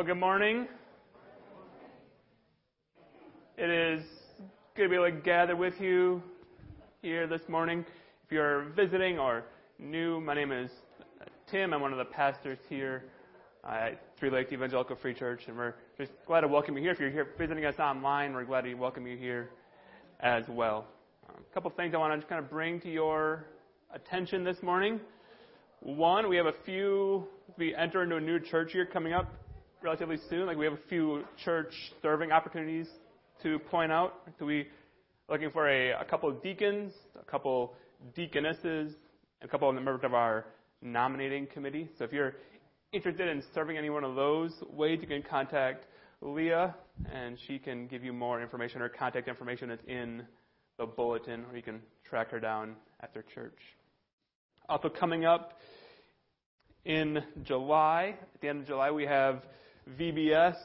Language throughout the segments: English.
Well, good morning. It is good to be able to gather with you here this morning. If you're visiting or new, my name is Tim. I'm one of the pastors here at Three Lakes Evangelical Free Church, and we're just glad to welcome you here. If you're here visiting us online, we're glad to welcome you here as well. A couple of things I want to just kind of bring to your attention this morning. One, we have a few, we enter into a new church year coming up relatively soon. Like we have a few church serving opportunities to point out. So we looking for a, a couple of deacons, a couple deaconesses, a couple of members of our nominating committee. So if you're interested in serving any one of those ways, you can contact Leah, and she can give you more information. Her contact information is in the bulletin, or you can track her down after church. Also coming up in July, at the end of July, we have VBS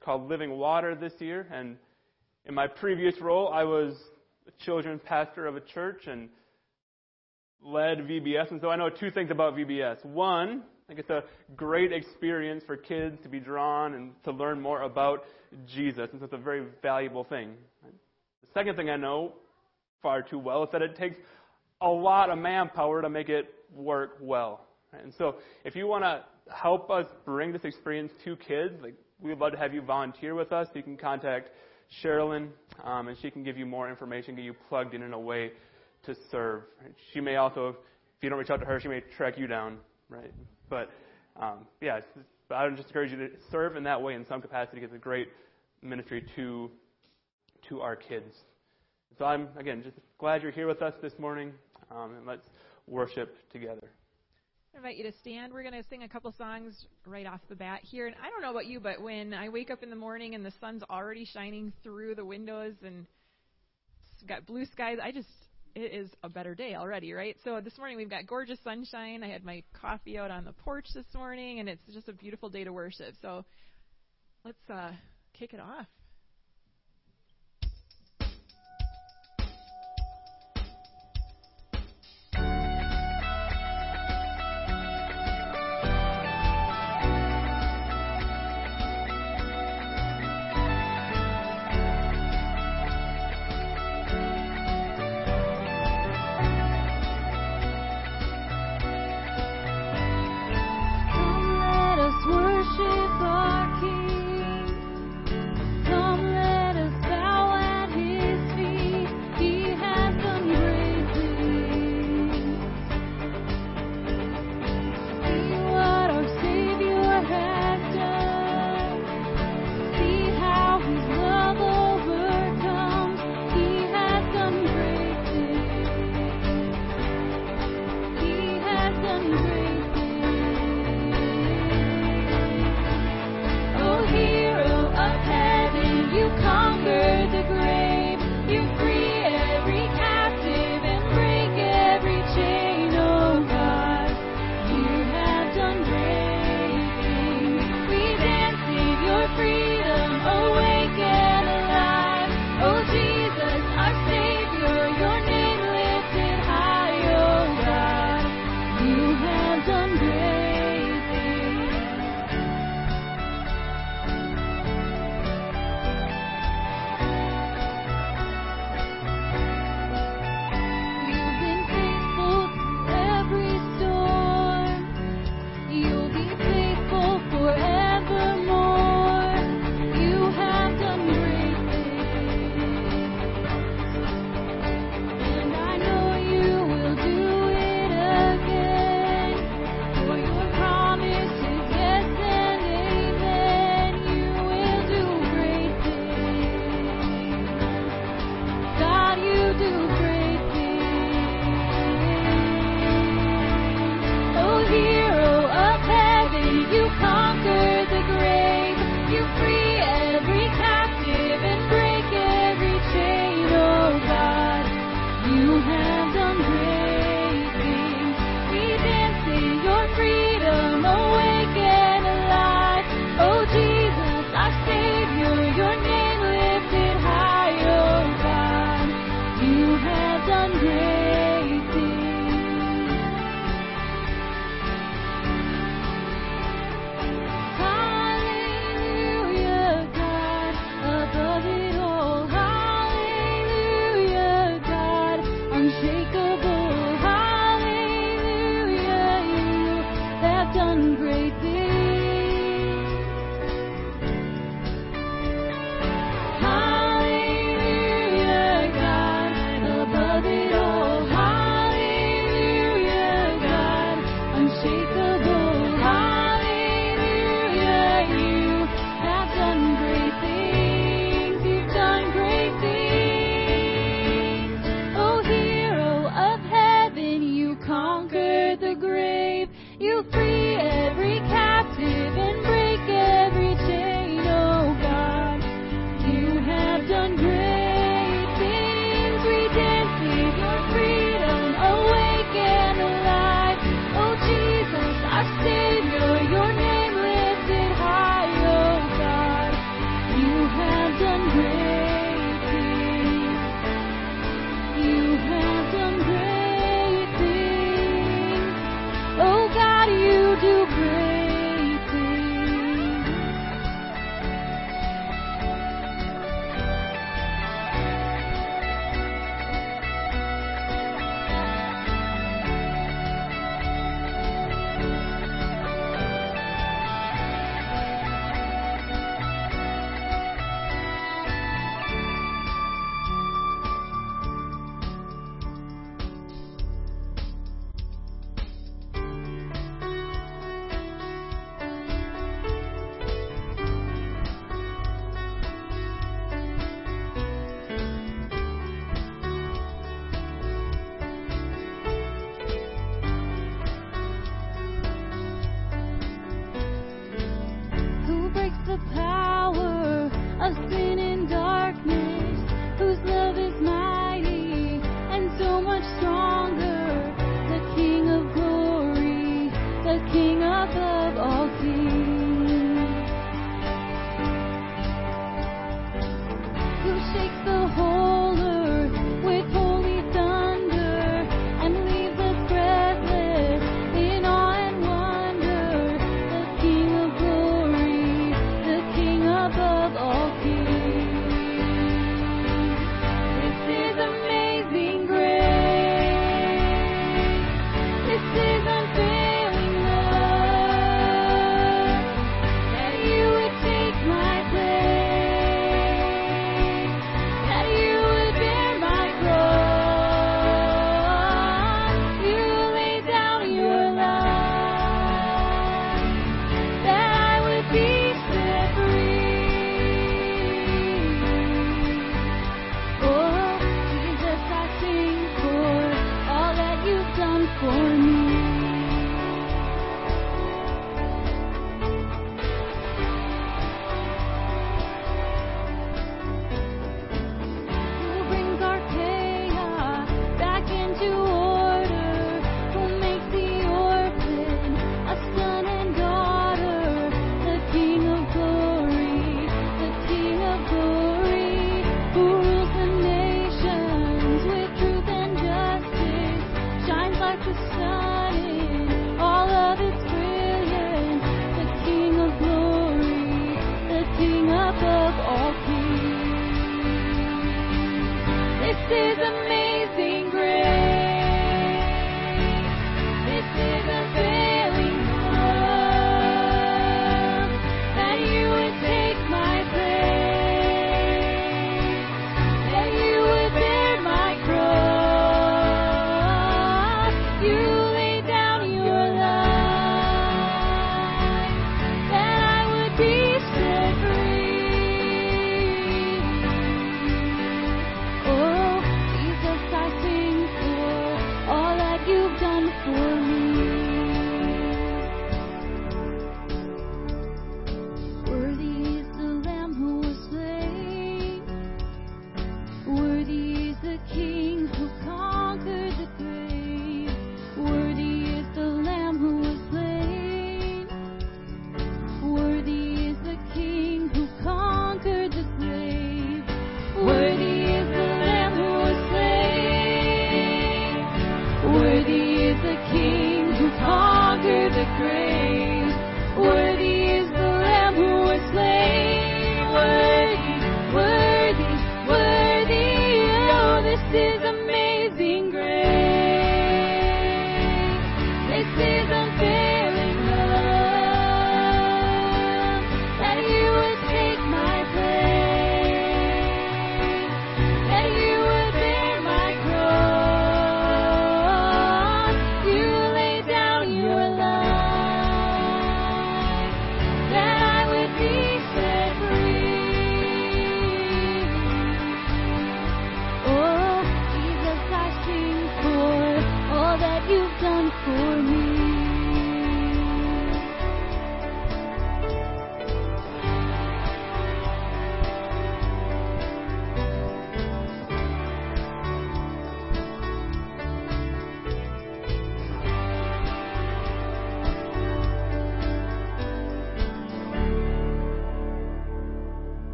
called Living Water this year, and in my previous role, I was a children's pastor of a church and led VBS, and so I know two things about VBS. One, I think it's a great experience for kids to be drawn and to learn more about Jesus, and so it's a very valuable thing. The second thing I know far too well is that it takes a lot of manpower to make it work well. And so if you want to help us bring this experience to kids, like we'd love to have you volunteer with us. You can contact Sherilyn, um, and she can give you more information, get you plugged in in a way to serve. She may also, if you don't reach out to her, she may track you down, right? But um, yeah, I would just encourage you to serve in that way in some capacity. It's a great ministry to to our kids. So I'm again just glad you're here with us this morning, um, and let's worship together. Invite you to stand. We're going to sing a couple songs right off the bat here. And I don't know about you, but when I wake up in the morning and the sun's already shining through the windows and it's got blue skies, I just it is a better day already, right? So this morning we've got gorgeous sunshine. I had my coffee out on the porch this morning, and it's just a beautiful day to worship. So let's uh, kick it off.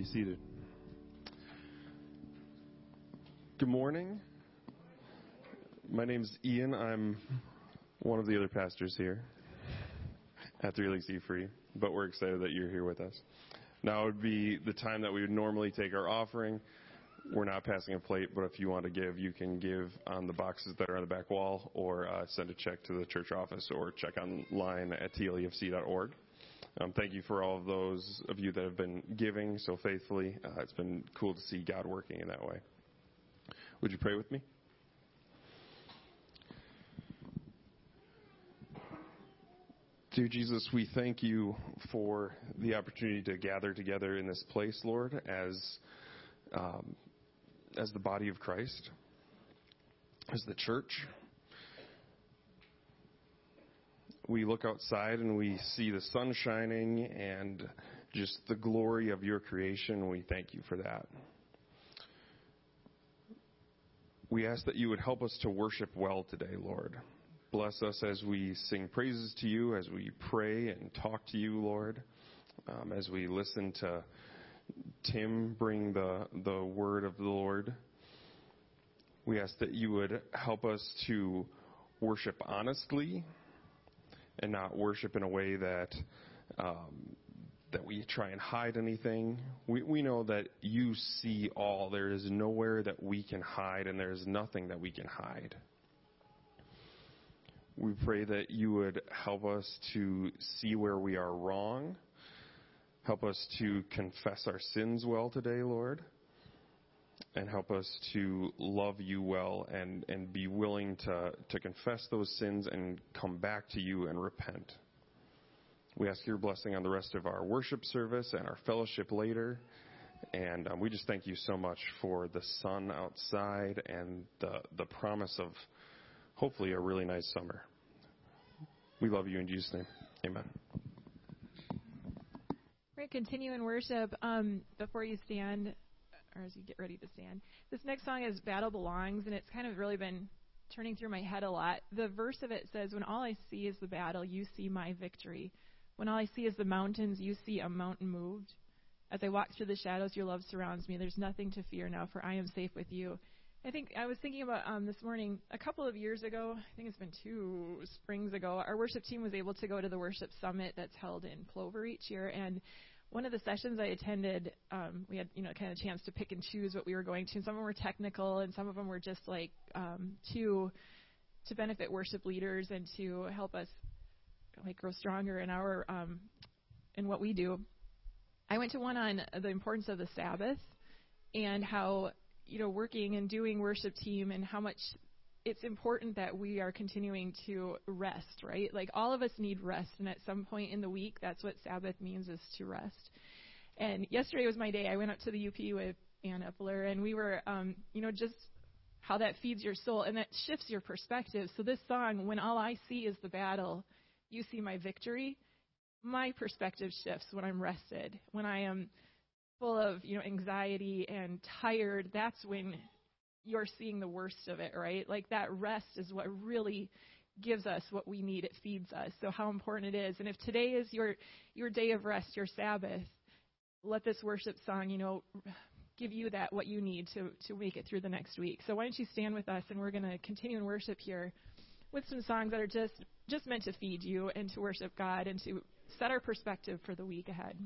Be seated. Good morning. My name's Ian. I'm one of the other pastors here at Three Lakes E Free, but we're excited that you're here with us. Now would be the time that we would normally take our offering. We're not passing a plate, but if you want to give, you can give on the boxes that are on the back wall, or uh, send a check to the church office, or check online at tlefc.org. Um, thank you for all of those of you that have been giving so faithfully. Uh, it's been cool to see God working in that way. Would you pray with me? Dear Jesus, we thank you for the opportunity to gather together in this place, Lord, as um, as the body of Christ, as the church. We look outside and we see the sun shining and just the glory of your creation. We thank you for that. We ask that you would help us to worship well today, Lord. Bless us as we sing praises to you, as we pray and talk to you, Lord, um, as we listen to Tim bring the, the word of the Lord. We ask that you would help us to worship honestly and not worship in a way that um, that we try and hide anything. We, we know that you see all. There is nowhere that we can hide, and there is nothing that we can hide. We pray that you would help us to see where we are wrong. Help us to confess our sins well today, Lord. And help us to love you well and, and be willing to, to confess those sins and come back to you and repent. We ask your blessing on the rest of our worship service and our fellowship later. And um, we just thank you so much for the sun outside and the, the promise of hopefully a really nice summer. We love you in Jesus' name. Amen. We're going to continue in worship um, before you stand, or as you get ready to stand. This next song is Battle Belongs, and it's kind of really been turning through my head a lot. The verse of it says, When all I see is the battle, you see my victory. When all I see is the mountains, you see a mountain moved. As I walk through the shadows, your love surrounds me. There's nothing to fear now, for I am safe with you. I think I was thinking about um, this morning, a couple of years ago, I think it's been two springs ago, our worship team was able to go to the worship summit that's held in Plover each year. And one of the sessions I attended, um, we had, you know, kind of a chance to pick and choose what we were going to. And some of them were technical, and some of them were just like um, to to benefit worship leaders and to help us like grow stronger in our um, in what we do. I went to one on the importance of the Sabbath and how you know working and doing worship team and how much it's important that we are continuing to rest, right? Like all of us need rest, and at some point in the week, that's what Sabbath means is to rest. And yesterday was my day. I went up to the UP with Ann Epler, and we were, um, you know, just how that feeds your soul and that shifts your perspective. So this song, when all I see is the battle, you see my victory. My perspective shifts when I'm rested, when I am full of you know anxiety and tired. That's when you're seeing the worst of it, right? Like that rest is what really gives us what we need. It feeds us. So how important it is. And if today is your your day of rest, your Sabbath, let this worship song, you know, give you that what you need to to make it through the next week. So why don't you stand with us and we're going to continue in worship here with some songs that are just just meant to feed you and to worship God and to set our perspective for the week ahead.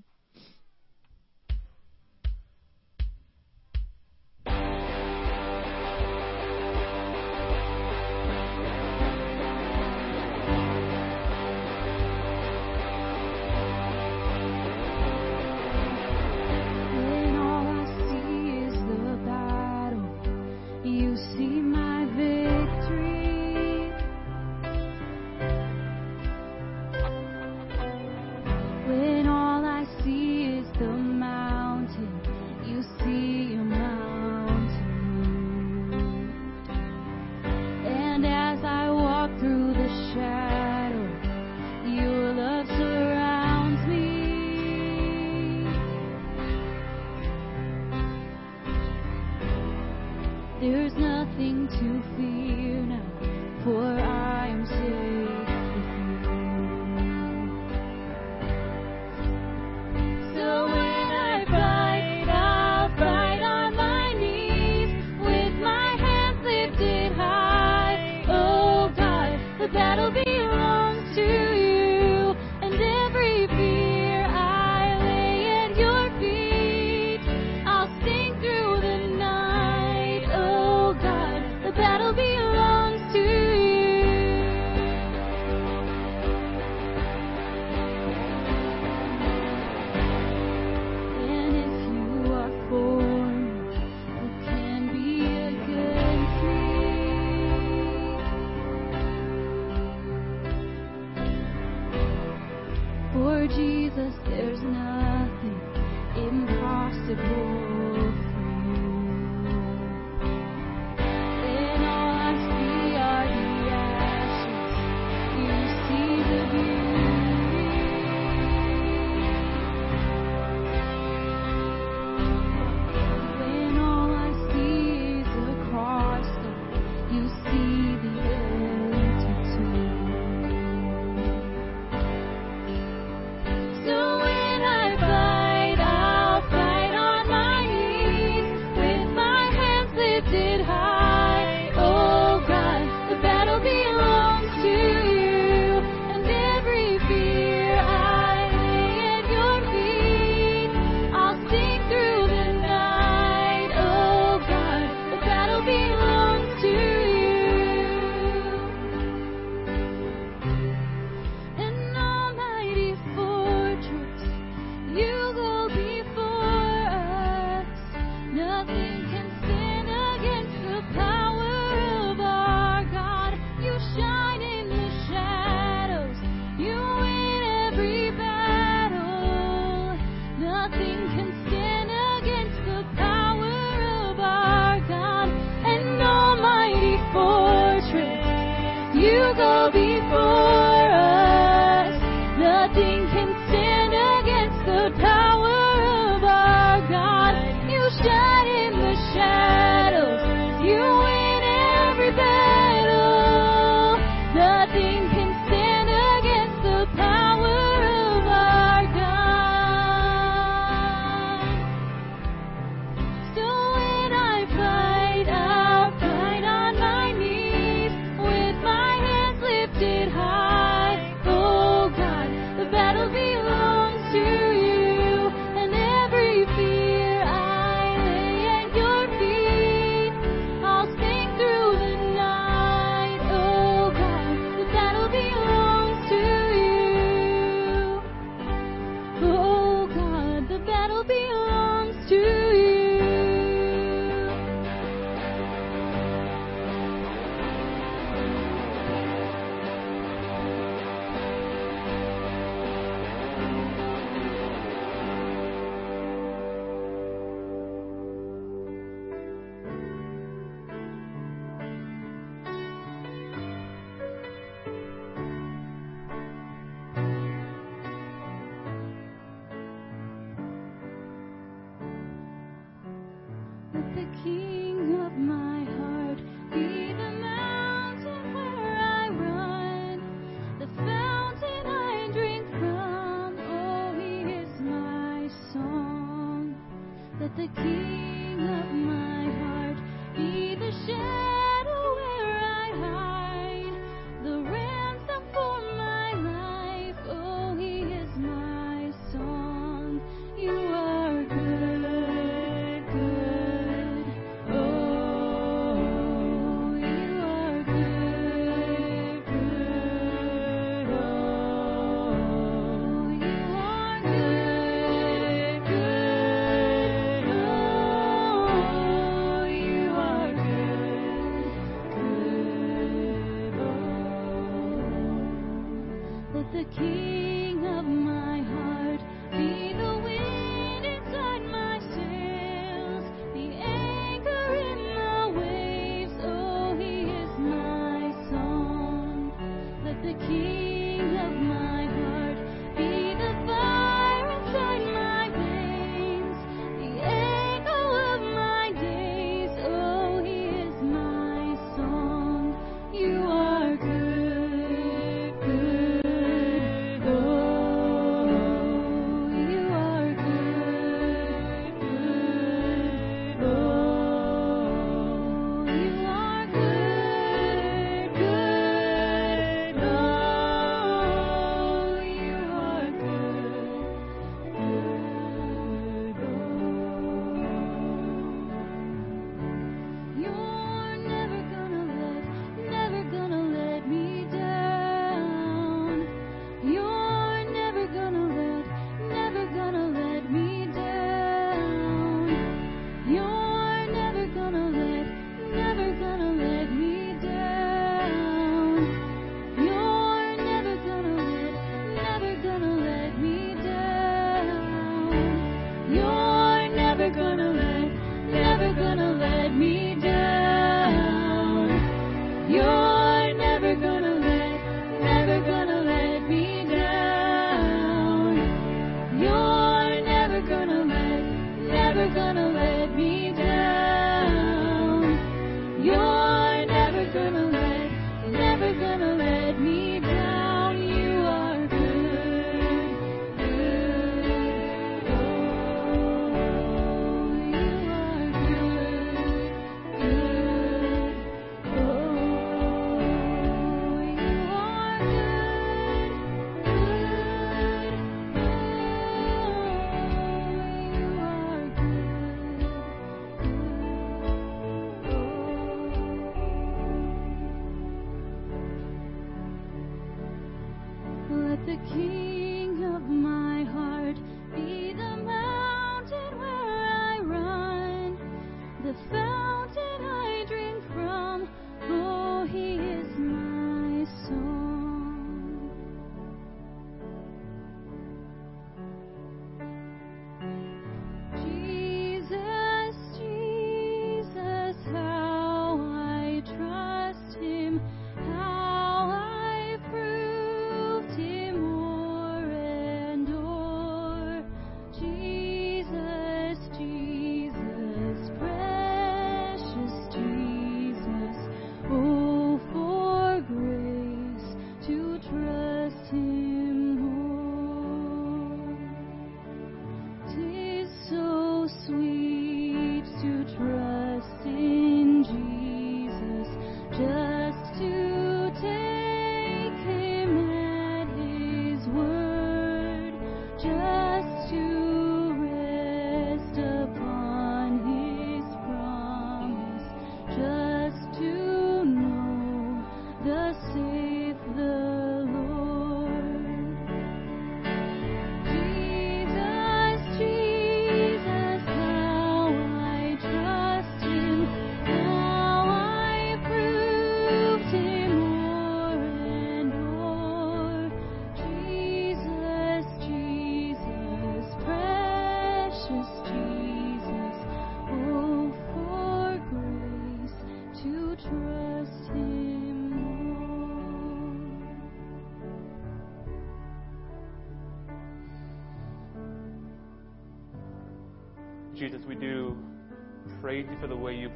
For the way you've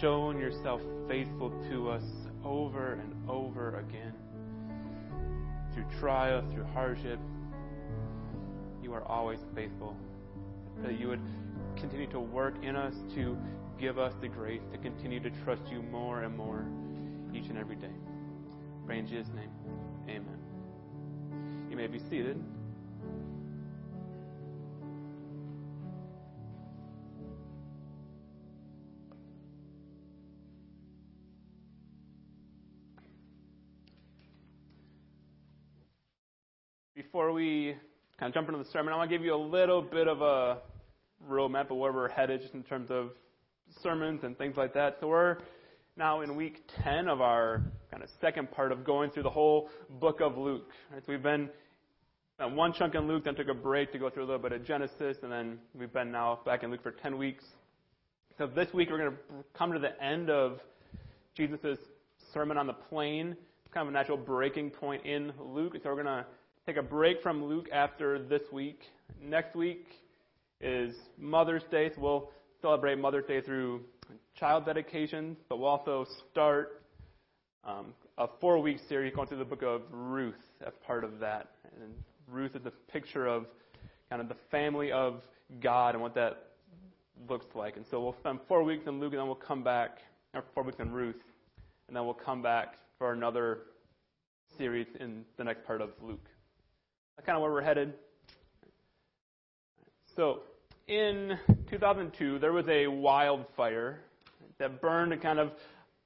shown yourself faithful to us over and over again. Through trial, through hardship, you are always faithful. That you would continue to work in us to give us the grace to continue to trust you more and more each and every day. Pray in Jesus' name. Amen. You may be seated. Before we kind of jump into the sermon, I want to give you a little bit of a roadmap of where we're headed just in terms of sermons and things like that. So we're now in week 10 of our kind of second part of going through the whole book of Luke. Right, so we've been at one chunk in Luke, then took a break to go through a little bit of Genesis, and then we've been now back in Luke for 10 weeks. So this week we're going to come to the end of Jesus' sermon on the plain, It's kind of a natural breaking point in Luke. So we're going to take a break from Luke after this week. Next week is Mother's Day, so we'll celebrate Mother's Day through child dedications, but we'll also start um, a four-week series going through the book of Ruth as part of that. And Ruth is a picture of kind of the family of God and what that looks like. And so we'll spend four weeks in Luke, and then we'll come back, or four weeks in Ruth, and then we'll come back for another series in the next part of Luke. That's kind of where we're headed. So, in 2002, there was a wildfire that burned a kind of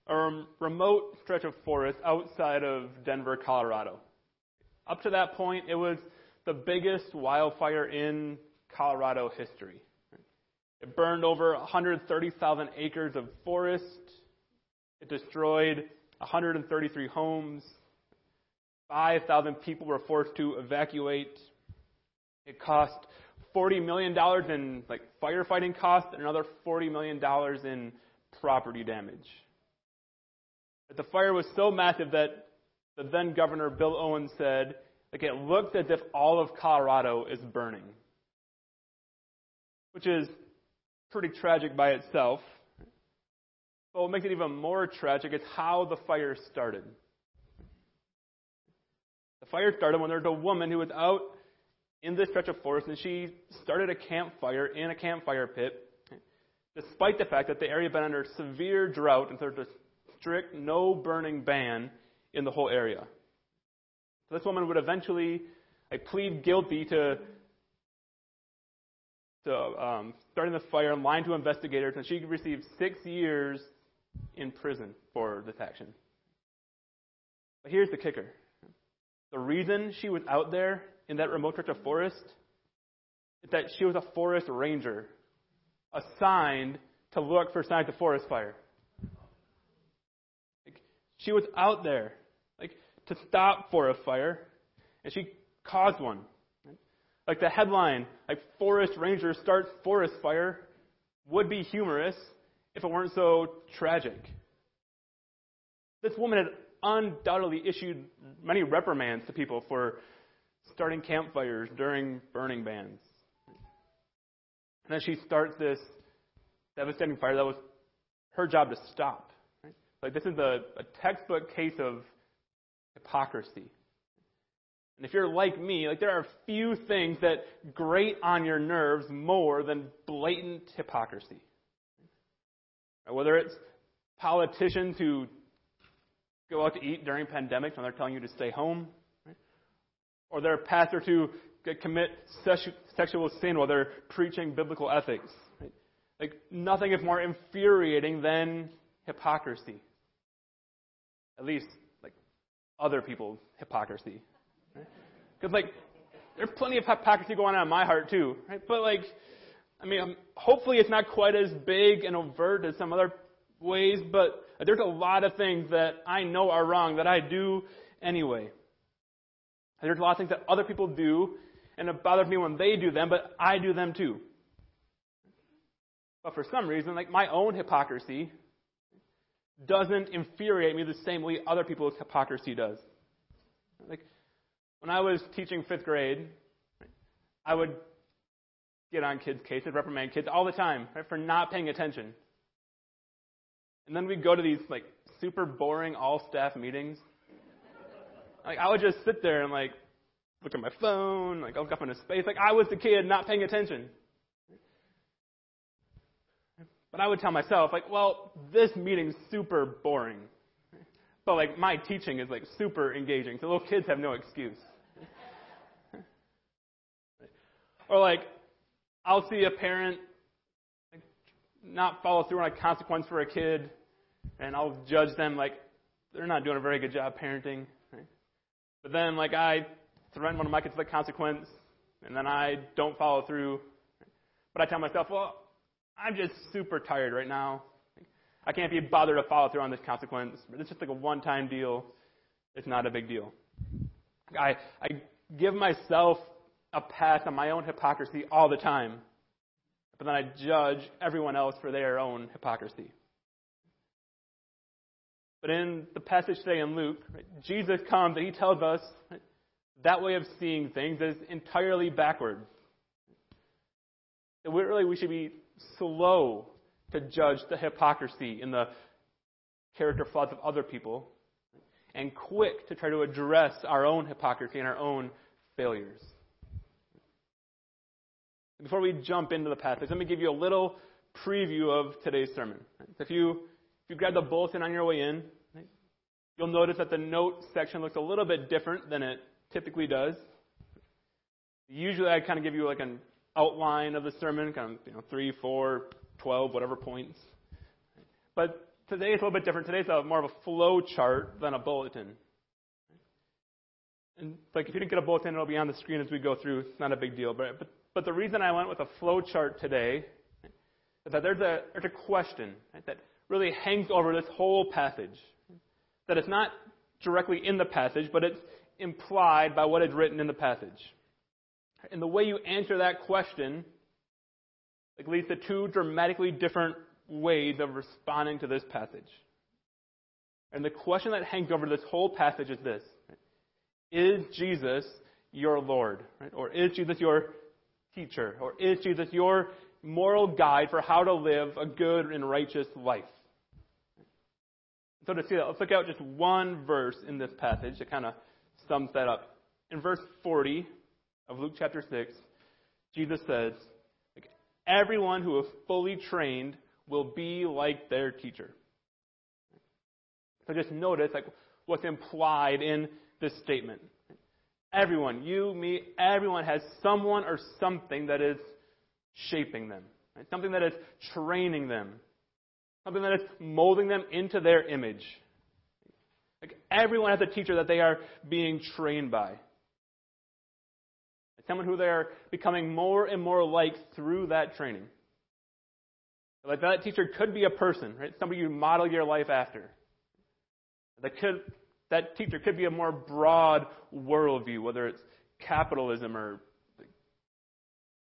a remote stretch of forest outside of Denver, Colorado. Up to that point, it was the biggest wildfire in Colorado history. It burned over 130,000 acres of forest. It destroyed 133 homes. 5,000 people were forced to evacuate. It cost $40 million in like firefighting costs and another $40 million in property damage. But the fire was so massive that the then governor Bill Owens said, like it looks as if all of Colorado is burning. Which is pretty tragic by itself. But what makes it even more tragic is how the fire started. Fire started when there was a woman who was out in this stretch of forest and she started a campfire in a campfire pit, despite the fact that the area had been under severe drought and there's a strict no burning ban in the whole area. So this woman would eventually plead guilty to to um, starting the fire and lying to investigators, and she received six years in prison for this action. But here's the kicker. The reason she was out there in that remote stretch of forest is that she was a forest ranger assigned to look for signs of forest fire. Like, she was out there, like, to stop forest fire, and she caused one. Like the headline, like forest ranger starts forest fire, would be humorous if it weren't so tragic. This woman had undoubtedly issued many reprimands to people for starting campfires during burning bans. And then she starts this devastating fire that was her job to stop. Right? Like this is a, a textbook case of hypocrisy. And if you're like me, like there are few things that grate on your nerves more than blatant hypocrisy. Whether it's politicians who go out to eat during pandemics when they're telling you to stay home, right? or there are pastors who commit sexual sin while they're preaching biblical ethics. Right? Like nothing is more infuriating than hypocrisy. At least, like other people's hypocrisy. Because right? like there's plenty of hypocrisy going on in my heart too, right? But like, I mean, hopefully it's not quite as big and overt as some other ways, but there's a lot of things that I know are wrong that I do anyway. There's a lot of things that other people do, and it bothers me when they do them, but I do them too. But for some reason, like my own hypocrisy doesn't infuriate me the same way other people's hypocrisy does. Like when I was teaching fifth grade, I would get on kids' cases, reprimand kids all the time right, for not paying attention. And then we'd go to these like super boring all staff meetings. Like I would just sit there and like look at my phone, like look up into space. Like I was the kid not paying attention. But I would tell myself, like, well, this meeting's super boring. But like my teaching is like super engaging, so little kids have no excuse. or like I'll see a parent not follow through on a consequence for a kid, and I'll judge them like they're not doing a very good job parenting. Right? But then, like, I threaten one of my kids with a consequence, and then I don't follow through. But I tell myself, well, I'm just super tired right now. I can't be bothered to follow through on this consequence. It's just like a one-time deal. It's not a big deal. I, I give myself a pass on my own hypocrisy all the time but then I judge everyone else for their own hypocrisy. But in the passage today in Luke, right, Jesus comes and he tells us right, that way of seeing things is entirely backward. That really we should be slow to judge the hypocrisy in the character flaws of other people, and quick to try to address our own hypocrisy and our own failures. Before we jump into the passage, let me give you a little preview of today's sermon. If you if you grab the bulletin on your way in, you'll notice that the note section looks a little bit different than it typically does. Usually, I kind of give you like an outline of the sermon, kind of you know three, four, twelve, whatever points. But today it's a little bit different. Today's a, more of a flow chart than a bulletin. And like if you didn't get a bulletin, it'll be on the screen as we go through. It's not a big deal, but, but but the reason I went with a flow chart today is that there's a, there's a question right, that really hangs over this whole passage. That it's not directly in the passage, but it's implied by what is written in the passage. And the way you answer that question like, leads to two dramatically different ways of responding to this passage. And the question that hangs over this whole passage is this Is Jesus your Lord? Right? Or is Jesus your teacher? Or is Jesus your moral guide for how to live a good and righteous life? So to see that, let's look at just one verse in this passage that kind of sums that up. In verse 40 of Luke chapter 6, Jesus says, Everyone who is fully trained will be like their teacher. So just notice like what's implied in this statement. Everyone, you, me, everyone has someone or something that is shaping them, right? something that is training them, something that is molding them into their image. Like everyone has a teacher that they are being trained by. Someone who they are becoming more and more like through that training. Like that teacher could be a person, right? Somebody you model your life after. That could that teacher could be a more broad worldview, whether it's capitalism or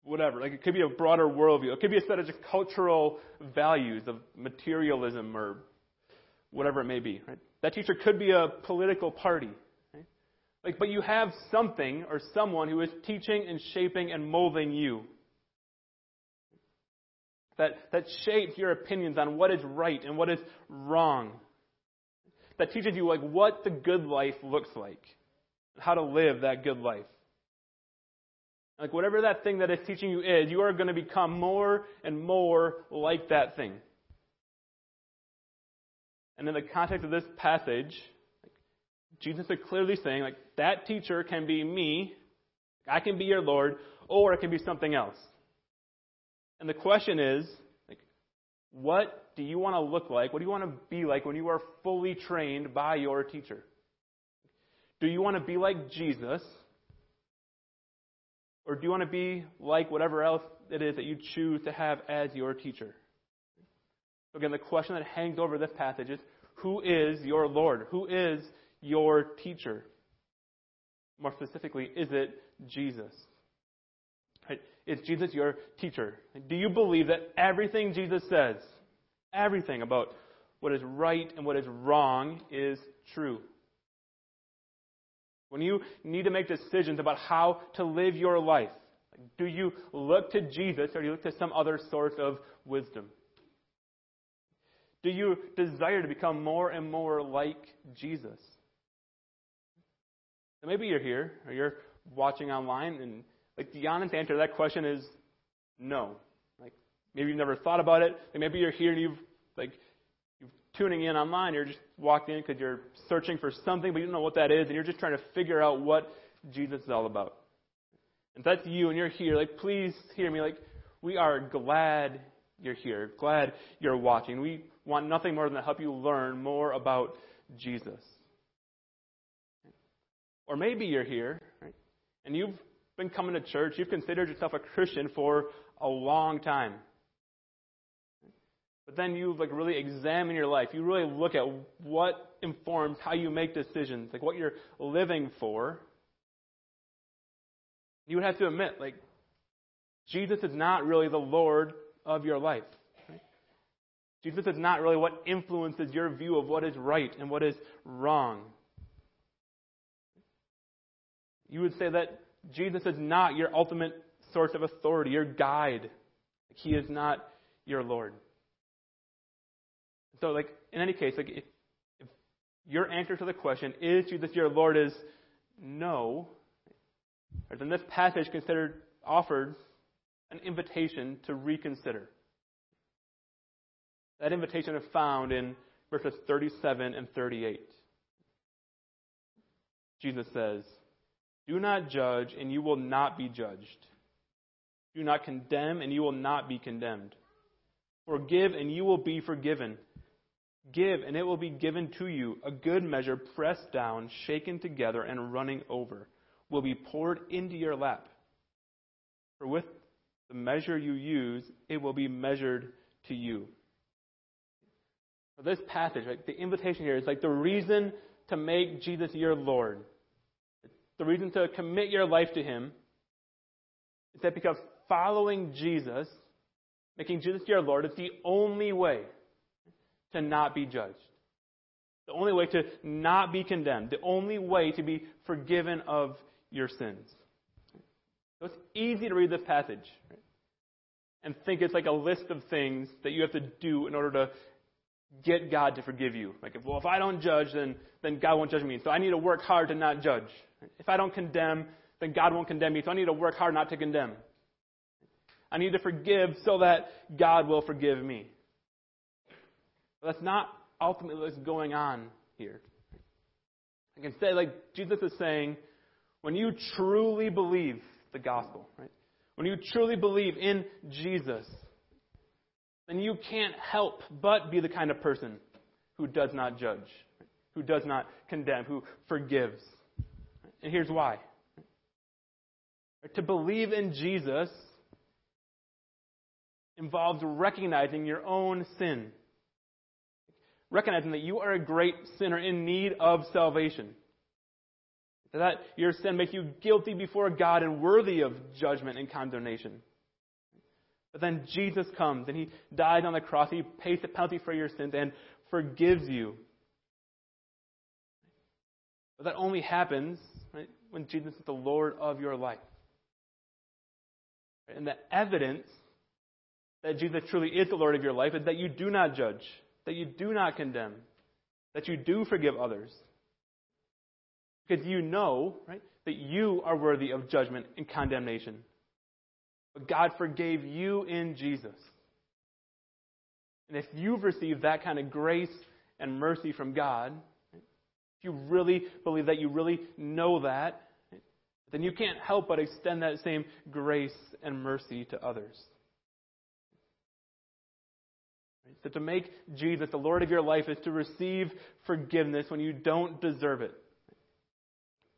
whatever. Like it could be a broader worldview. It could be a set of just cultural values of materialism or whatever it may be. Right? That teacher could be a political party. Right? Like, but you have something or someone who is teaching and shaping and molding you. That, that shapes your opinions on what is right and what is wrong. That teaches you like what the good life looks like. How to live that good life. Like whatever that thing that is teaching you is, you are going to become more and more like that thing. And in the context of this passage, Jesus is clearly saying, like, that teacher can be me, I can be your Lord, or it can be something else. And the question is, what do you want to look like? What do you want to be like when you are fully trained by your teacher? Do you want to be like Jesus? Or do you want to be like whatever else it is that you choose to have as your teacher? Again, the question that hangs over this passage is who is your Lord? Who is your teacher? More specifically, is it Jesus? Right? Is Jesus your teacher? Do you believe that everything Jesus says, everything about what is right and what is wrong, is true? When you need to make decisions about how to live your life, do you look to Jesus or do you look to some other source of wisdom? Do you desire to become more and more like Jesus? Maybe you're here or you're watching online and like the honest answer to that question is no. Like maybe you've never thought about it. Like maybe you're here and you've like you're tuning in online, you're just walked in because you're searching for something, but you don't know what that is, and you're just trying to figure out what Jesus is all about. And if that's you and you're here, like please hear me. Like we are glad you're here, glad you're watching. We want nothing more than to help you learn more about Jesus. Or maybe you're here, right, and you've been coming to church, you've considered yourself a Christian for a long time. But then you like really examine your life. You really look at what informs how you make decisions, like what you're living for. You would have to admit, like, Jesus is not really the Lord of your life. Right? Jesus is not really what influences your view of what is right and what is wrong. You would say that Jesus is not your ultimate source of authority, your guide. He is not your Lord. So, like, in any case, like, if, if your answer to the question, is Jesus your Lord, is no, then this passage considered offers an invitation to reconsider. That invitation is found in verses 37 and 38. Jesus says, Do not judge, and you will not be judged. Do not condemn, and you will not be condemned. Forgive, and you will be forgiven. Give, and it will be given to you. A good measure, pressed down, shaken together, and running over, will be poured into your lap. For with the measure you use, it will be measured to you. this passage, right, the invitation here is like the reason to make Jesus your Lord. The reason to commit your life to Him is that because following Jesus, making Jesus your Lord, is the only way to not be judged. The only way to not be condemned. The only way to be forgiven of your sins. So it's easy to read this passage right? and think it's like a list of things that you have to do in order to get God to forgive you. Like, well, if I don't judge, then, then God won't judge me. So I need to work hard to not judge. If I don't condemn, then God won't condemn me. So I need to work hard not to condemn. I need to forgive so that God will forgive me. But that's not ultimately what's going on here. I can say, like Jesus is saying, when you truly believe the gospel, right? When you truly believe in Jesus, then you can't help but be the kind of person who does not judge. who does not condemn, who forgives. And here's why. To believe in Jesus involves recognizing your own sin. Recognizing that you are a great sinner in need of salvation. That your sin makes you guilty before God and worthy of judgment and condemnation. But then Jesus comes and he dies on the cross. He pays the penalty for your sins and forgives you. But that only happens right, when Jesus is the Lord of your life. And the evidence that Jesus truly is the Lord of your life is that you do not judge, that you do not condemn, that you do forgive others. Because you know, right, that you are worthy of judgment and condemnation. But God forgave you in Jesus. And if you've received that kind of grace and mercy from God, if you really believe that, you really know that, then you can't help but extend that same grace and mercy to others. So to make Jesus the Lord of your life is to receive forgiveness when you don't deserve it.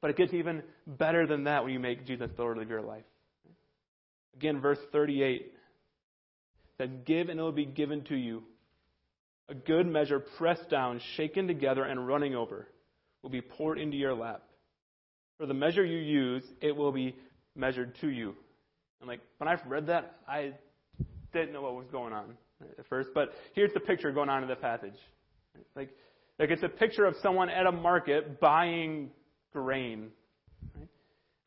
But it gets even better than that when you make Jesus the Lord of your life. Again, verse 38 says, Give and it will be given to you. A good measure pressed down, shaken together, and running over will be poured into your lap. For the measure you use, it will be measured to you. And like when I read that, I didn't know what was going on at first. But here's the picture going on in the passage. Like, like it's a picture of someone at a market buying grain. Right?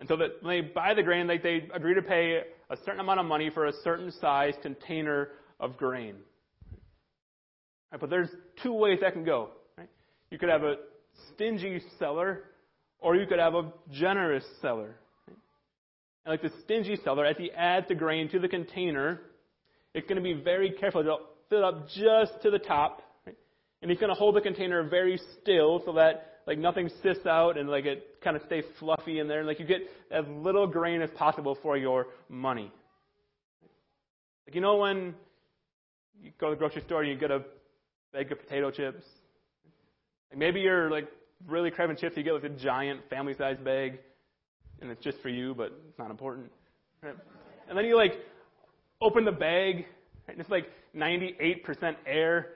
And so that when they buy the grain, like they agree to pay a certain amount of money for a certain size container of grain. Right? But there's two ways that can go. Right? You could have a stingy seller, or you could have a generous seller. And like the stingy seller, as he adds the grain to the container, it's going to be very careful to fill it up just to the top. Right? And he's going to hold the container very still so that like nothing sifts out and like it kind of stays fluffy in there. And like you get as little grain as possible for your money. Like you know when you go to the grocery store and you get a bag of potato chips. Like maybe you're like really craving chips, you get like a giant family sized bag, and it's just for you, but it's not important. Right? And then you like open the bag, and it's like 98% air,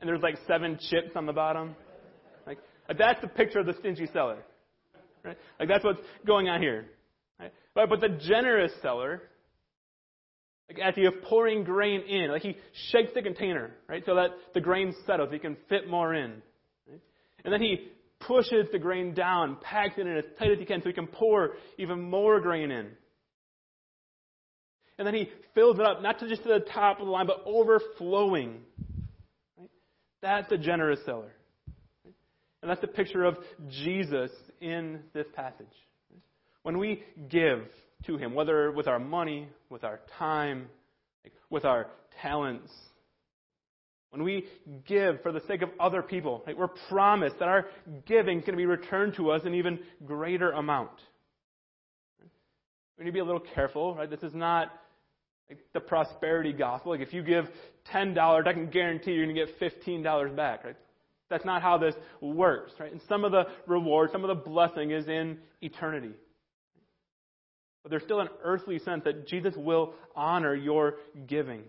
and there's like seven chips on the bottom. Like that's the picture of the stingy seller. Right? Like that's what's going on here. Right? But, but the generous seller, like as he is pouring grain in, like he shakes the container, right, so that the grain settles, he can fit more in. And then he pushes the grain down, packs it in as tight as he can so he can pour even more grain in. And then he fills it up, not to just to the top of the line, but overflowing. Right? That's a generous seller. Right? And that's the picture of Jesus in this passage. When we give to him, whether with our money, with our time, with our talents, when we give for the sake of other people, we're promised that our giving is going to be returned to us in even greater amount. We need to be a little careful, right? This is not like the prosperity gospel. Like if you give ten dollars, I can guarantee you're going to get fifteen dollars back. Right? That's not how this works, right? And some of the reward, some of the blessing is in eternity. But there's still an earthly sense that Jesus will honor your giving.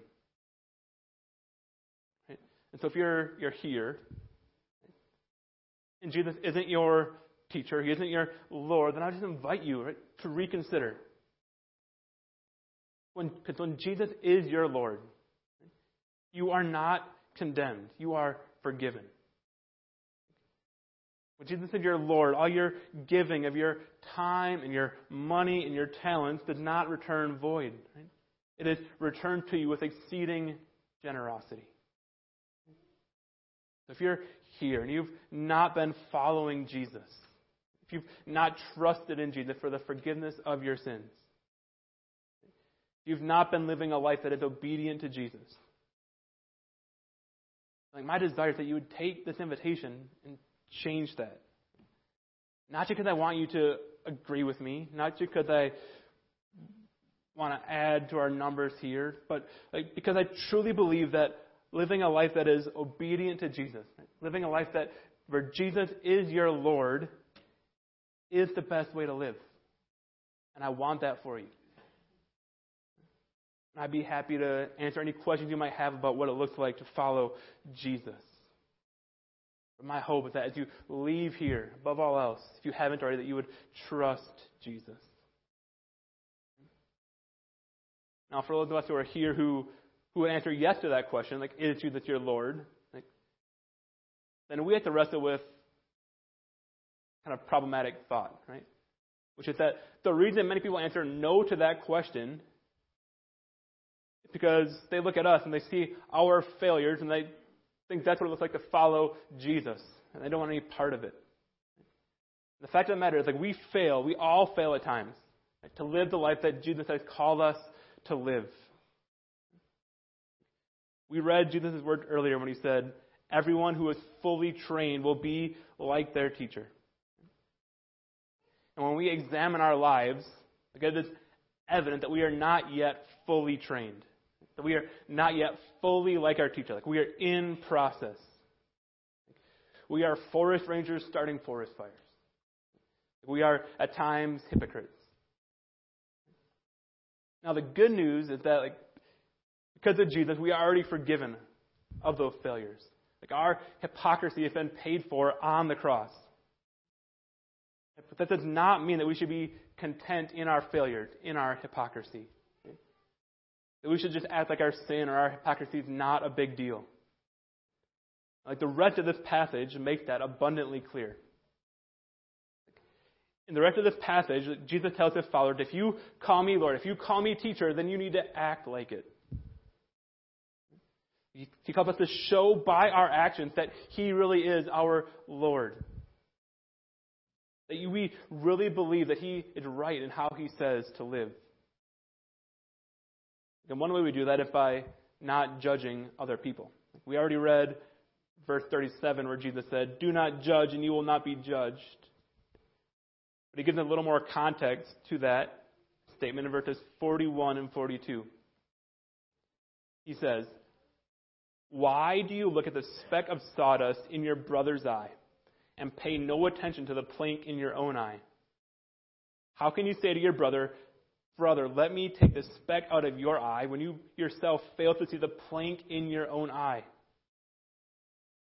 And so if you're you're here, and Jesus isn't your teacher, he isn't your Lord, then I just invite you right, to reconsider. Because when, when Jesus is your Lord, you are not condemned. You are forgiven. When Jesus is your Lord, all your giving of your time and your money and your talents does not return void. Right? It is returned to you with exceeding generosity. If you're here and you've not been following Jesus, if you've not trusted in Jesus for the forgiveness of your sins, you've not been living a life that is obedient to Jesus. Like my desire is that you would take this invitation and change that. Not because I want you to agree with me, not because I want to add to our numbers here, but like, because I truly believe that living a life that is obedient to Jesus, living a life that where Jesus is your Lord is the best way to live. And I want that for you. And I'd be happy to answer any questions you might have about what it looks like to follow Jesus. My hope is that as you leave here, above all else, if you haven't already, that you would trust Jesus. Now, for those of us who are here who, who would answer yes to that question, like, is Jesus your Lord? Like, then we have to wrestle with kind of problematic thought, right? Which is that the reason many people answer no to that question is because they look at us and they see our failures and they think that's what it looks like to follow Jesus, and they don't want any part of it. The fact of the matter is, like, we fail. We all fail at times right, to live the life that Jesus has called us to live. We read Jesus' word earlier when he said, Everyone who is fully trained will be like their teacher. And when we examine our lives, because it's evident that we are not yet fully trained, that we are not yet fully like our teacher, like we are in process. We are forest rangers starting forest fires. We are at times hypocrites. Now the good news is that like because of Jesus, we are already forgiven of those failures. Like our hypocrisy has been paid for on the cross. But that does not mean that we should be content in our failures, in our hypocrisy. That we should just act like our sin or our hypocrisy is not a big deal. Like the rest of this passage makes that abundantly clear. In the rest of this passage, Jesus tells his followers, if you call me Lord, if you call me teacher, then you need to act like it. He calls us to show by our actions that he really is our Lord. That we really believe that He is right in how He says to live. And one way we do that is by not judging other people. We already read verse 37 where Jesus said, Do not judge and you will not be judged. But he gives a little more context to that statement in verses 41 and 42. He says, Why do you look at the speck of sawdust in your brother's eye and pay no attention to the plank in your own eye? How can you say to your brother, Brother, let me take the speck out of your eye when you yourself fail to see the plank in your own eye?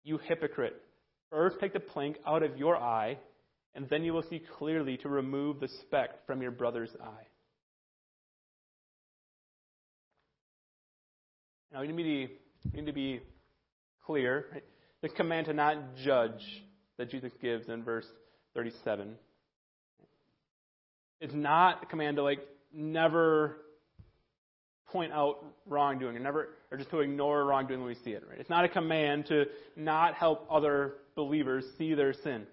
You hypocrite. First take the plank out of your eye, and then you will see clearly to remove the speck from your brother's eye. Now, we need to we need to be clear. This command to not judge that Jesus gives in verse 37. It's not a command to like never point out wrongdoing or never or just to ignore wrongdoing when we see it, right? It's not a command to not help other believers see their sin.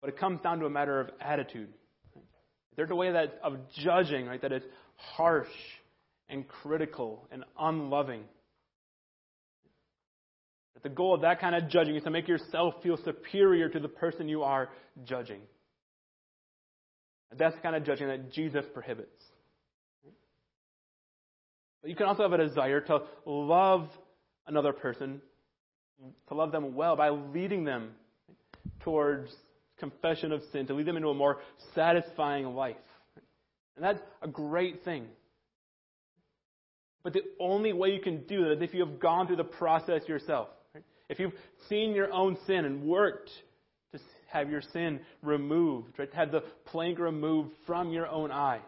But it comes down to a matter of attitude. There's a way that of judging, right, that is harsh and critical and unloving. The goal of that kind of judging is to make yourself feel superior to the person you are judging. That's the kind of judging that Jesus prohibits. But you can also have a desire to love another person, to love them well by leading them towards confession of sin, to lead them into a more satisfying life. And that's a great thing. But the only way you can do that is if you have gone through the process yourself. Right? If you've seen your own sin and worked to have your sin removed, right? To have the plank removed from your own eye.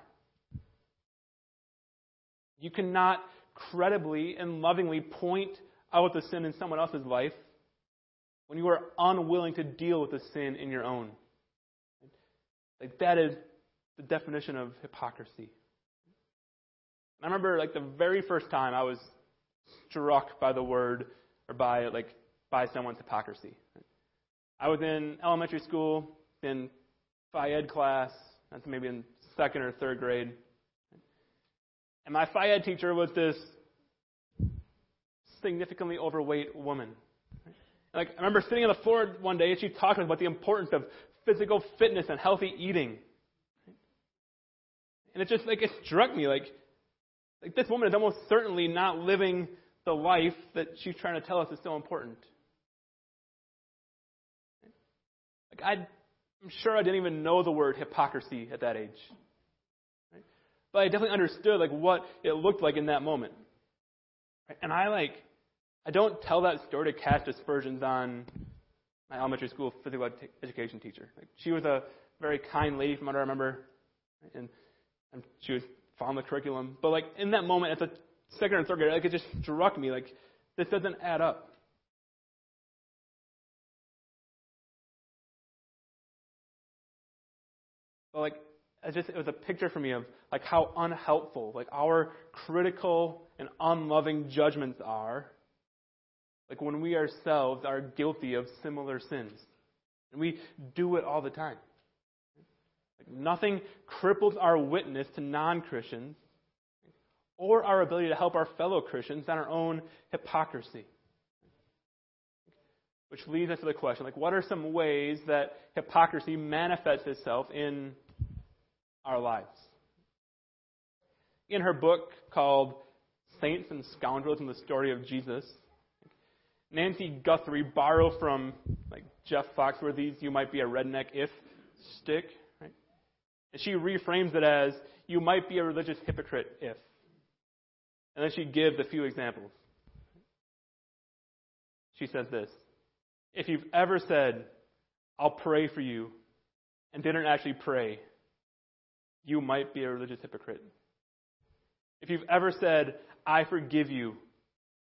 You cannot credibly and lovingly point out the sin in someone else's life when you are unwilling to deal with the sin in your own. Like that is the definition of hypocrisy. I remember like the very first time I was struck by the word or by like by someone's hypocrisy. I was in elementary school in phy ed class. That's maybe in second or third grade. And my phy ed teacher was this significantly overweight woman. Like I remember sitting on the floor one day and she talked about the importance of physical fitness and healthy eating. And it just like it struck me like like this woman is almost certainly not living the life that she's trying to tell us is so important. Like I, I'm sure I didn't even know the word hypocrisy at that age. Right? But I definitely understood like what it looked like in that moment. Right? And I like, I don't tell that story to cast aspersions on my elementary school physical ed- education teacher. Like, she was a very kind lady from what I remember, and, and she was following the curriculum. But like in that moment, at the second or third grade, like it just struck me like this doesn't add up. But like it just it was a picture for me of like how unhelpful like our critical and unloving judgments are like when we ourselves are guilty of similar sins and we do it all the time nothing cripples our witness to non-christians or our ability to help our fellow christians than our own hypocrisy which leads us to the question like what are some ways that hypocrisy manifests itself in our lives. In her book called Saints and Scoundrels and the Story of Jesus, Nancy Guthrie borrowed from like Jeff Foxworthy's "You might be a redneck if" stick? And she reframes it as "You might be a religious hypocrite if," and then she gives a few examples. She says this: If you've ever said, "I'll pray for you," and didn't actually pray, you might be a religious hypocrite. If you've ever said, I forgive you,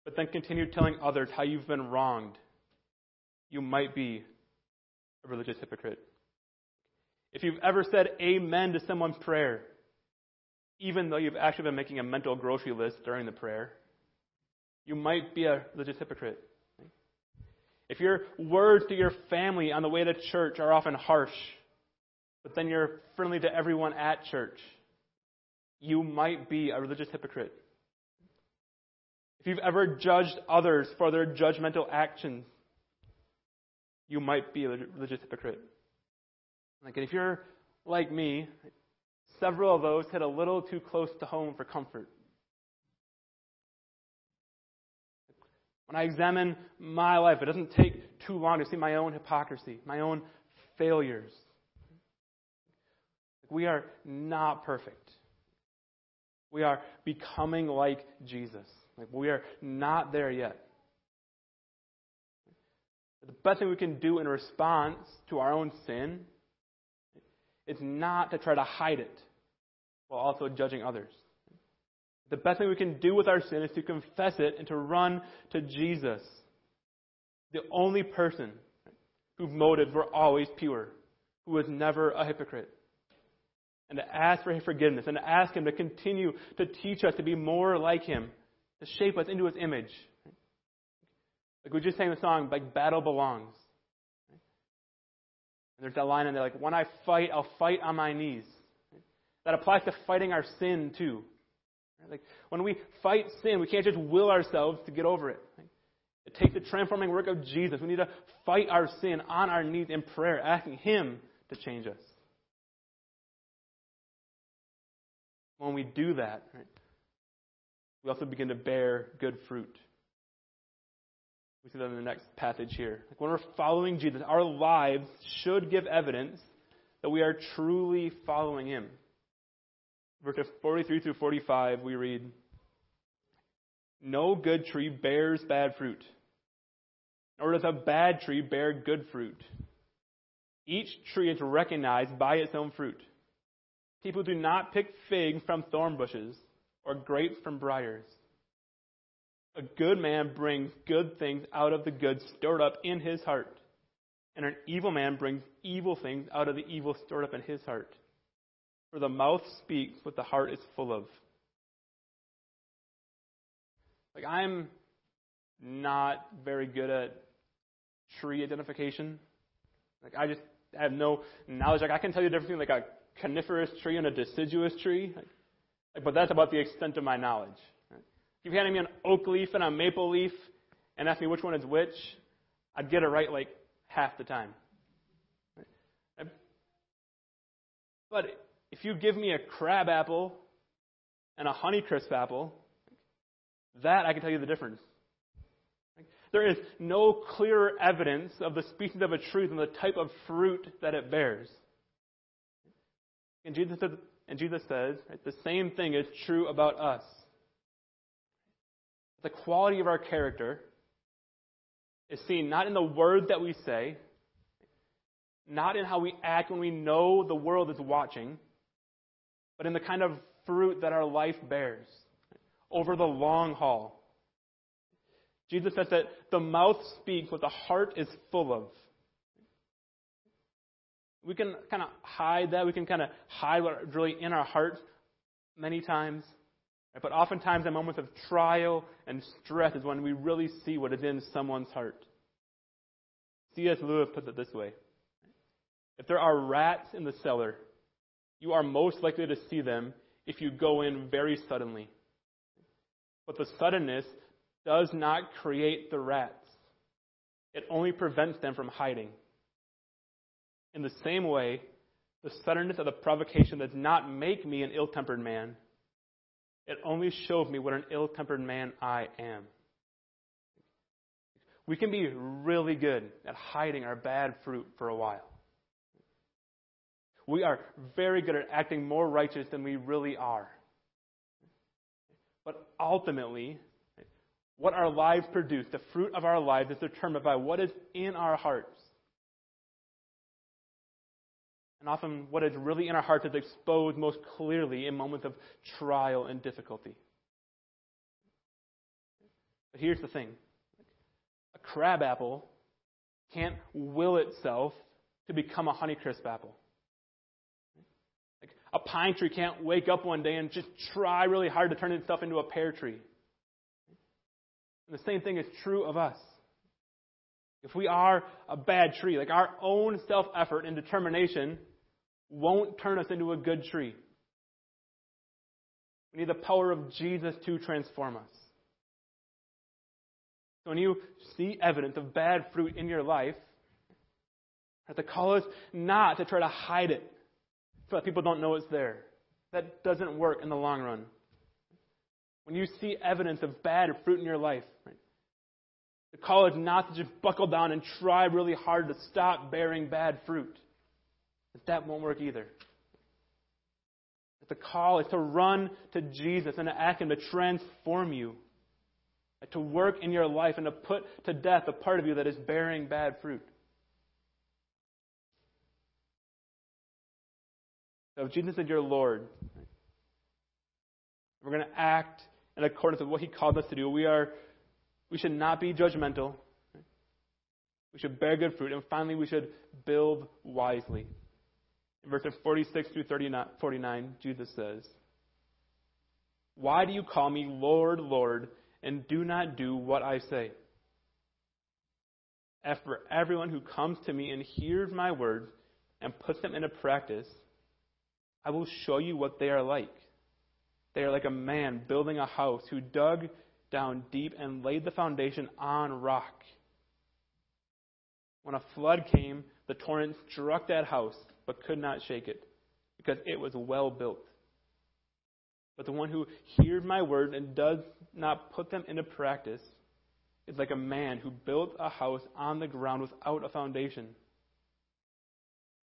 but then continue telling others how you've been wronged, you might be a religious hypocrite. If you've ever said amen to someone's prayer, even though you've actually been making a mental grocery list during the prayer, you might be a religious hypocrite. If your words to your family on the way to church are often harsh, but then you're friendly to everyone at church, you might be a religious hypocrite. If you've ever judged others for their judgmental actions, you might be a religious hypocrite. Like, if you're like me, several of those hit a little too close to home for comfort. When I examine my life, it doesn't take too long to see my own hypocrisy, my own failures. We are not perfect. We are becoming like Jesus. Like we are not there yet. The best thing we can do in response to our own sin is not to try to hide it while also judging others. The best thing we can do with our sin is to confess it and to run to Jesus, the only person whose motives were always pure, who was never a hypocrite and to ask for his forgiveness and to ask him to continue to teach us to be more like him, to shape us into his image. Like we just sang the song, like battle belongs. There's that line in there, like, when I fight, I'll fight on my knees. That applies to fighting our sin too. Like when we fight sin, we can't just will ourselves to get over it. It takes the transforming work of Jesus. We need to fight our sin on our knees in prayer, asking Him to change us. When we do that, right, we also begin to bear good fruit. We see that in the next passage here. Like when we're following Jesus, our lives should give evidence that we are truly following Him. Verses 43 through 45, we read No good tree bears bad fruit, nor does a bad tree bear good fruit. Each tree is recognized by its own fruit. People do not pick figs from thorn bushes or grapes from briars. A good man brings good things out of the good stored up in his heart, and an evil man brings evil things out of the evil stored up in his heart. For the mouth speaks what the heart is full of. Like, I'm not very good at tree identification. Like, I just have no knowledge. Like, I can tell you the difference between like a coniferous tree and a deciduous tree. Like, but that's about the extent of my knowledge. If you handed me an oak leaf and a maple leaf and asked me which one is which, I'd get it right like half the time. But if you give me a crab apple and a honeycrisp apple, that I can tell you the difference. There is no clearer evidence of the species of a tree than the type of fruit that it bears. And Jesus says, and Jesus says right, the same thing is true about us. The quality of our character is seen not in the words that we say, not in how we act when we know the world is watching, but in the kind of fruit that our life bears over the long haul. Jesus says that the mouth speaks what the heart is full of. We can kind of hide that. We can kind of hide what's really in our hearts many times. But oftentimes, in moments of trial and stress, is when we really see what is in someone's heart. C.S. Lewis puts it this way If there are rats in the cellar, you are most likely to see them if you go in very suddenly. But the suddenness does not create the rats, it only prevents them from hiding. In the same way, the suddenness of the provocation does not make me an ill tempered man. It only shows me what an ill tempered man I am. We can be really good at hiding our bad fruit for a while. We are very good at acting more righteous than we really are. But ultimately, what our lives produce, the fruit of our lives, is determined by what is in our hearts. And often, what is really in our hearts is exposed most clearly in moments of trial and difficulty. But here's the thing a crab apple can't will itself to become a Honeycrisp apple. Like a pine tree can't wake up one day and just try really hard to turn itself into a pear tree. And the same thing is true of us. If we are a bad tree, like our own self effort and determination won't turn us into a good tree. We need the power of Jesus to transform us. So when you see evidence of bad fruit in your life, the call is not to try to hide it so that people don't know it's there. That doesn't work in the long run. When you see evidence of bad fruit in your life, right, the call is not to just buckle down and try really hard to stop bearing bad fruit. But that won't work either. The call is to run to Jesus and to ask Him to transform you, to work in your life and to put to death the part of you that is bearing bad fruit. So if Jesus is your Lord, we're going to act in accordance with what He called us to do. We are, we should not be judgmental. We should bear good fruit, and finally, we should build wisely. In verses 46 through 49, Jesus says, Why do you call me Lord, Lord, and do not do what I say? For everyone who comes to me and hears my words and puts them into practice, I will show you what they are like. They are like a man building a house who dug down deep and laid the foundation on rock. When a flood came, the torrent struck that house but could not shake it, because it was well built. But the one who hears my word and does not put them into practice is like a man who built a house on the ground without a foundation.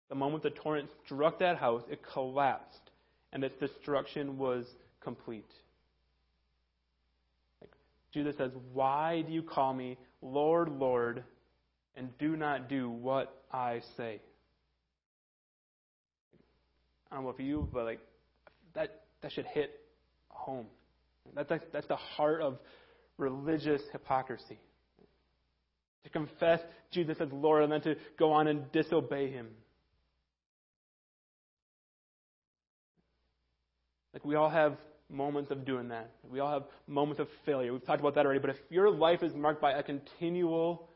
The moment the torrent struck that house, it collapsed, and its destruction was complete. Like, Jesus says, Why do you call me Lord, Lord, and do not do what I say? I don't know if you, but like that that should hit home. That's that's the heart of religious hypocrisy. To confess Jesus as Lord and then to go on and disobey Him. Like we all have moments of doing that. We all have moments of failure. We've talked about that already. But if your life is marked by a continual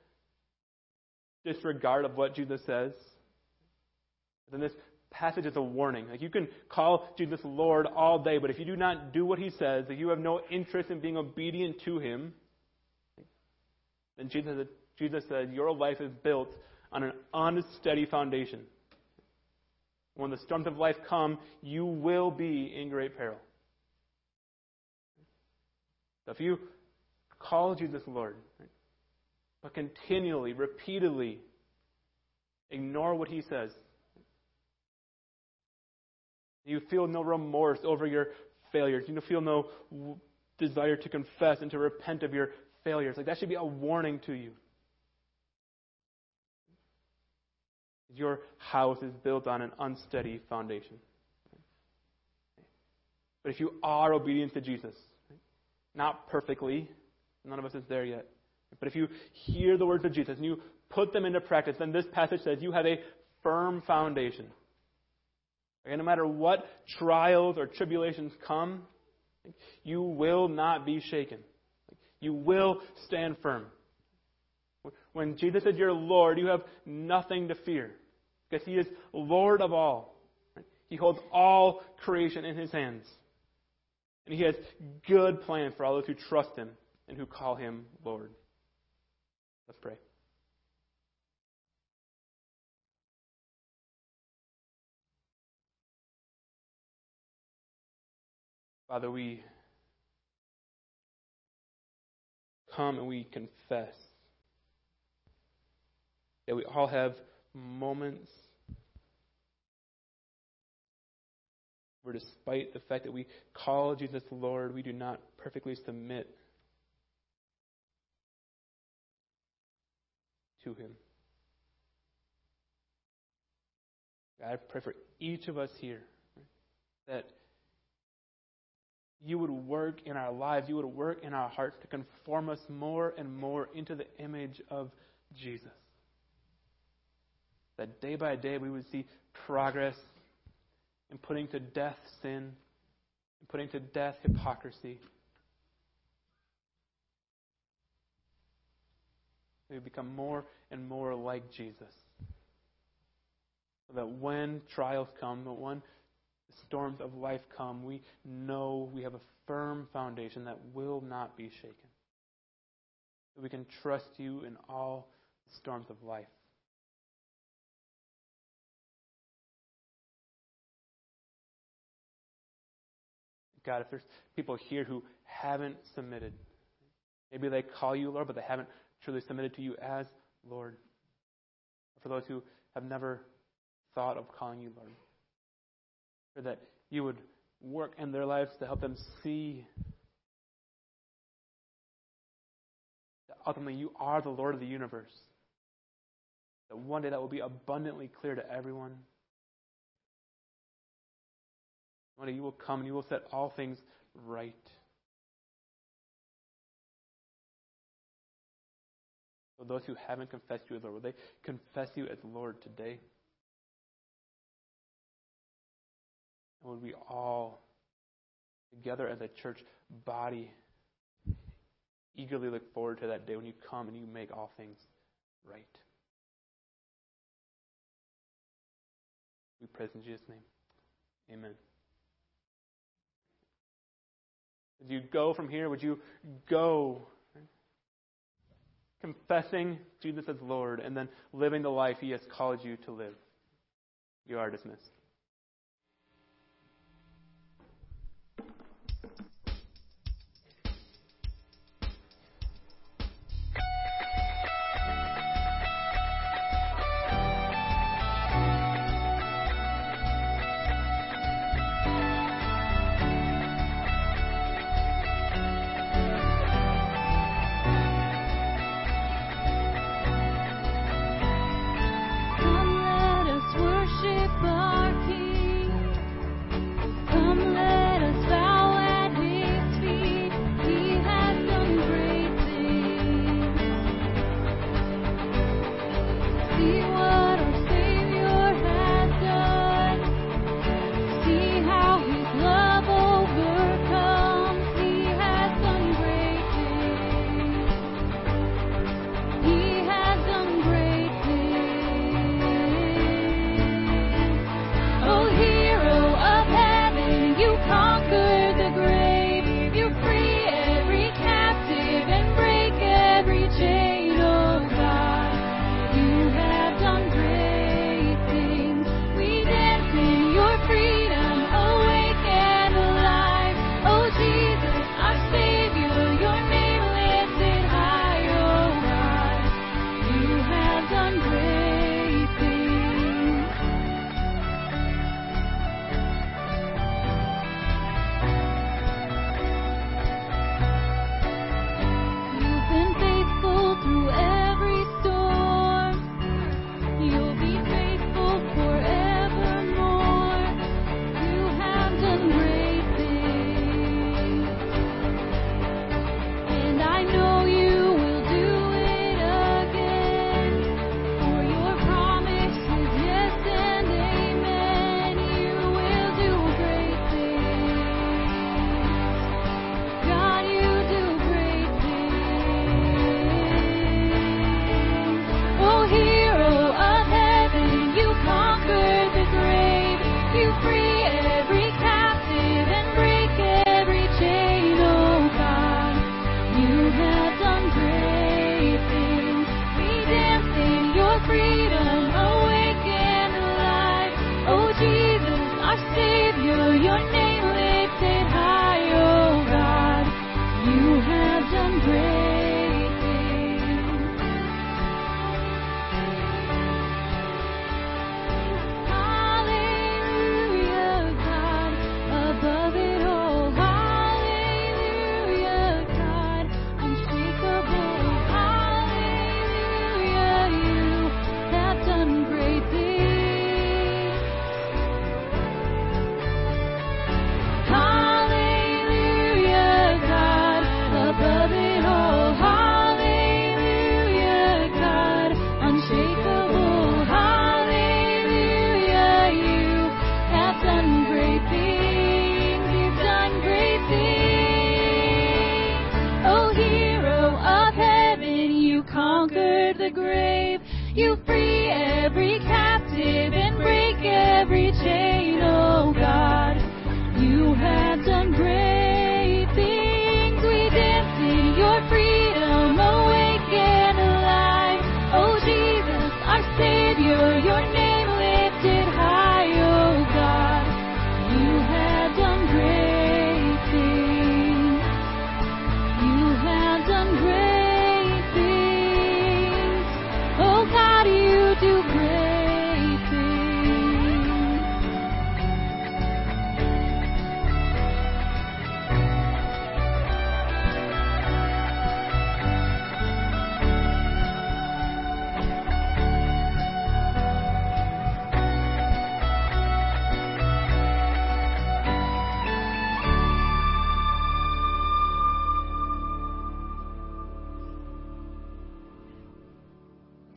disregard of what Jesus says, then this passage is a warning. Like you can call Jesus Lord all day, but if you do not do what he says, if you have no interest in being obedient to him, then Jesus, Jesus said, Your life is built on an unsteady foundation. When the storms of life come, you will be in great peril. So if you call Jesus Lord, but continually, repeatedly ignore what he says. You feel no remorse over your failures. You feel no desire to confess and to repent of your failures. Like that should be a warning to you. Your house is built on an unsteady foundation. But if you are obedient to Jesus, not perfectly, none of us is there yet. But if you hear the words of Jesus and you put them into practice, then this passage says you have a firm foundation. And no matter what trials or tribulations come, you will not be shaken. You will stand firm. When Jesus is your Lord, you have nothing to fear because He is Lord of all. He holds all creation in His hands. And He has good plans for all those who trust Him and who call Him Lord. Let's pray. Father, we come and we confess that we all have moments where, despite the fact that we call Jesus Lord, we do not perfectly submit to Him. God, I pray for each of us here that you would work in our lives, you would work in our hearts to conform us more and more into the image of Jesus. That day by day we would see progress in putting to death sin, in putting to death hypocrisy. We become more and more like Jesus. So that when trials come, that when storms of life come, we know we have a firm foundation that will not be shaken. That we can trust you in all storms of life. God, if there's people here who haven't submitted, maybe they call you Lord, but they haven't truly submitted to you as Lord. For those who have never thought of calling you Lord, or that you would work in their lives to help them see that ultimately you are the Lord of the universe. That one day that will be abundantly clear to everyone. One day you will come and you will set all things right. So those who haven't confessed you as Lord, will they confess you as Lord today? And would we all, together as a church body, eagerly look forward to that day when you come and you make all things right? We praise in Jesus' name. Amen. As you go from here, would you go confessing Jesus as Lord and then living the life He has called you to live? You are dismissed.